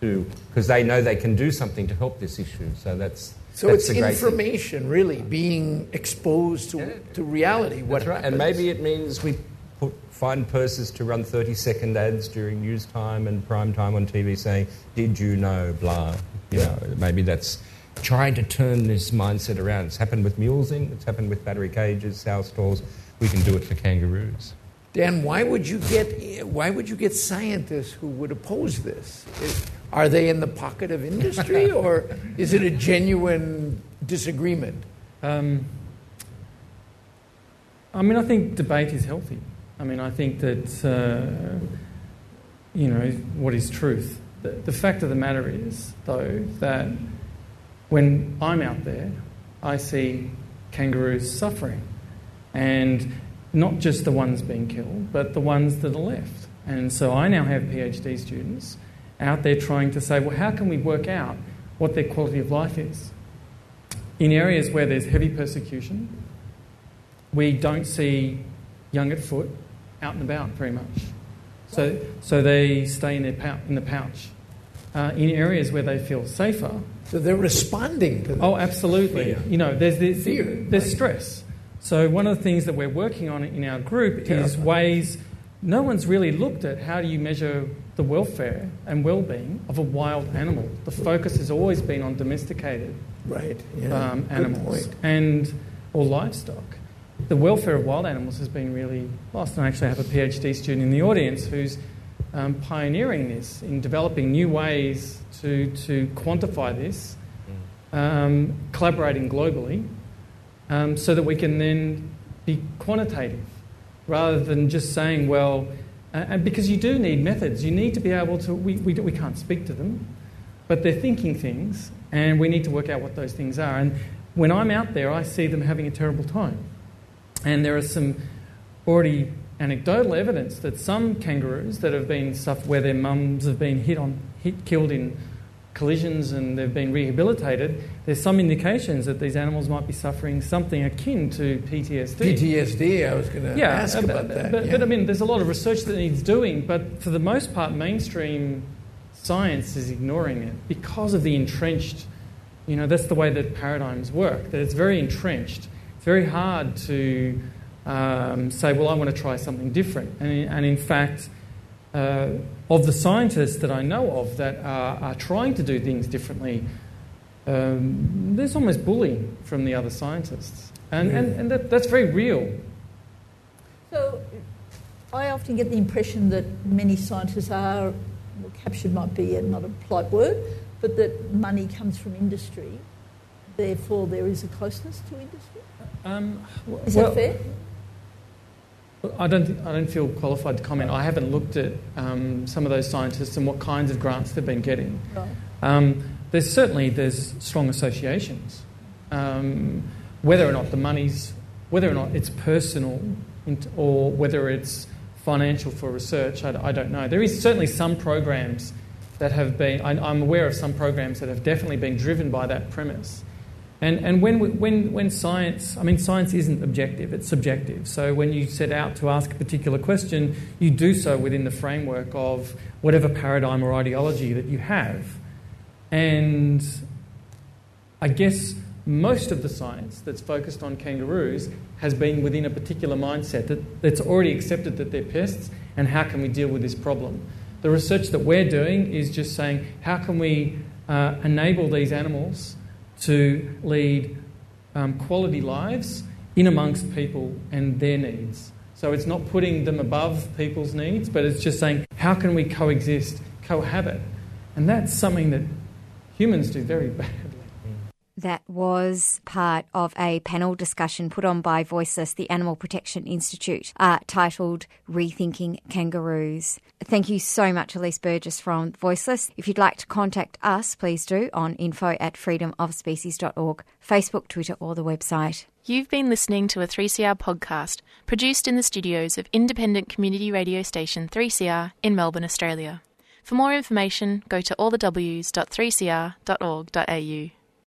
to, because they know they can do something to help this issue. So that's So that's it's great thing. information, really, being exposed to, to reality. What That's right. And maybe it means we put, find purses to run 30 second ads during news time and prime time on TV saying, Did you know? Blah. You know, maybe that's trying to turn this mindset around. It's happened with mulesing, it's happened with battery cages, sow stalls. We can do it for kangaroos. Dan, why would you get why would you get scientists who would oppose this? Is- are they in the pocket of industry, <laughs> or is it a genuine disagreement? Um, I mean, I think debate is healthy. I mean, I think that, uh, you know, what is truth? The, the fact of the matter is, though, that when I'm out there, I see kangaroos suffering. And not just the ones being killed, but the ones that are left. And so I now have PhD students out there trying to say, well, how can we work out what their quality of life is? In areas where there's heavy persecution, we don't see young at foot out and about very much. So, so they stay in, their pou- in the pouch. Uh, in areas where they feel safer, So they're responding to Oh, absolutely. Fear. You know, there's this, Fear, there's right. stress. So one of the things that we're working on in our group is ways. No one's really looked at how do you measure the welfare and well-being of a wild animal. The focus has always been on domesticated right yeah. um, animals and or livestock. The welfare of wild animals has been really lost. And I actually have a PhD student in the audience who's um, pioneering this in developing new ways to, to quantify this, um, collaborating globally, um, so that we can then be quantitative rather than just saying, well, uh, and because you do need methods, you need to be able to, we, we, we can't speak to them, but they're thinking things, and we need to work out what those things are. And when I'm out there, I see them having a terrible time. And there are some already anecdotal evidence that some kangaroos that have been where their mums have been hit on, hit, killed in collisions and they've been rehabilitated, there's some indications that these animals might be suffering something akin to PTSD. PTSD. I was going to ask uh, about but, that. But, yeah. but I mean, there's a lot of research that needs doing, but for the most part, mainstream science is ignoring it because of the entrenched. You know, that's the way that paradigms work. That it's very entrenched. It's very hard to um, say, "Well, I want to try something different." And, and in fact, uh, of the scientists that I know of that are, are trying to do things differently, um, there's almost bullying from the other scientists, and and, and that, that's very real. So I often get the impression that many scientists are, well, captured might be a, not a polite word, but that money comes from industry. Therefore, there is a closeness to industry. Um, Is well, that fair? I don't, I don't feel qualified to comment. I haven't looked at um, some of those scientists and what kinds of grants they've been getting. Right. Um, there's certainly there's strong associations. Um, whether or not the money's, whether or not it's personal, or whether it's financial for research, I don't know. There is certainly some programs that have been. I, I'm aware of some programs that have definitely been driven by that premise. And, and when, when, when science, I mean, science isn't objective, it's subjective. So when you set out to ask a particular question, you do so within the framework of whatever paradigm or ideology that you have. And I guess most of the science that's focused on kangaroos has been within a particular mindset that, that's already accepted that they're pests and how can we deal with this problem. The research that we're doing is just saying how can we uh, enable these animals to lead um, quality lives in amongst people and their needs. So it's not putting them above people's needs, but it's just saying how can we coexist cohabit. And that's something that humans do very <laughs> badly. That was part of a panel discussion put on by Voiceless, the Animal Protection Institute, uh, titled Rethinking Kangaroos. Thank you so much, Elise Burgess from Voiceless. If you'd like to contact us, please do on info at freedomofspecies.org, Facebook, Twitter, or the website. You've been listening to a 3CR podcast produced in the studios of independent community radio station 3CR in Melbourne, Australia. For more information, go to allthews.3cr.org.au.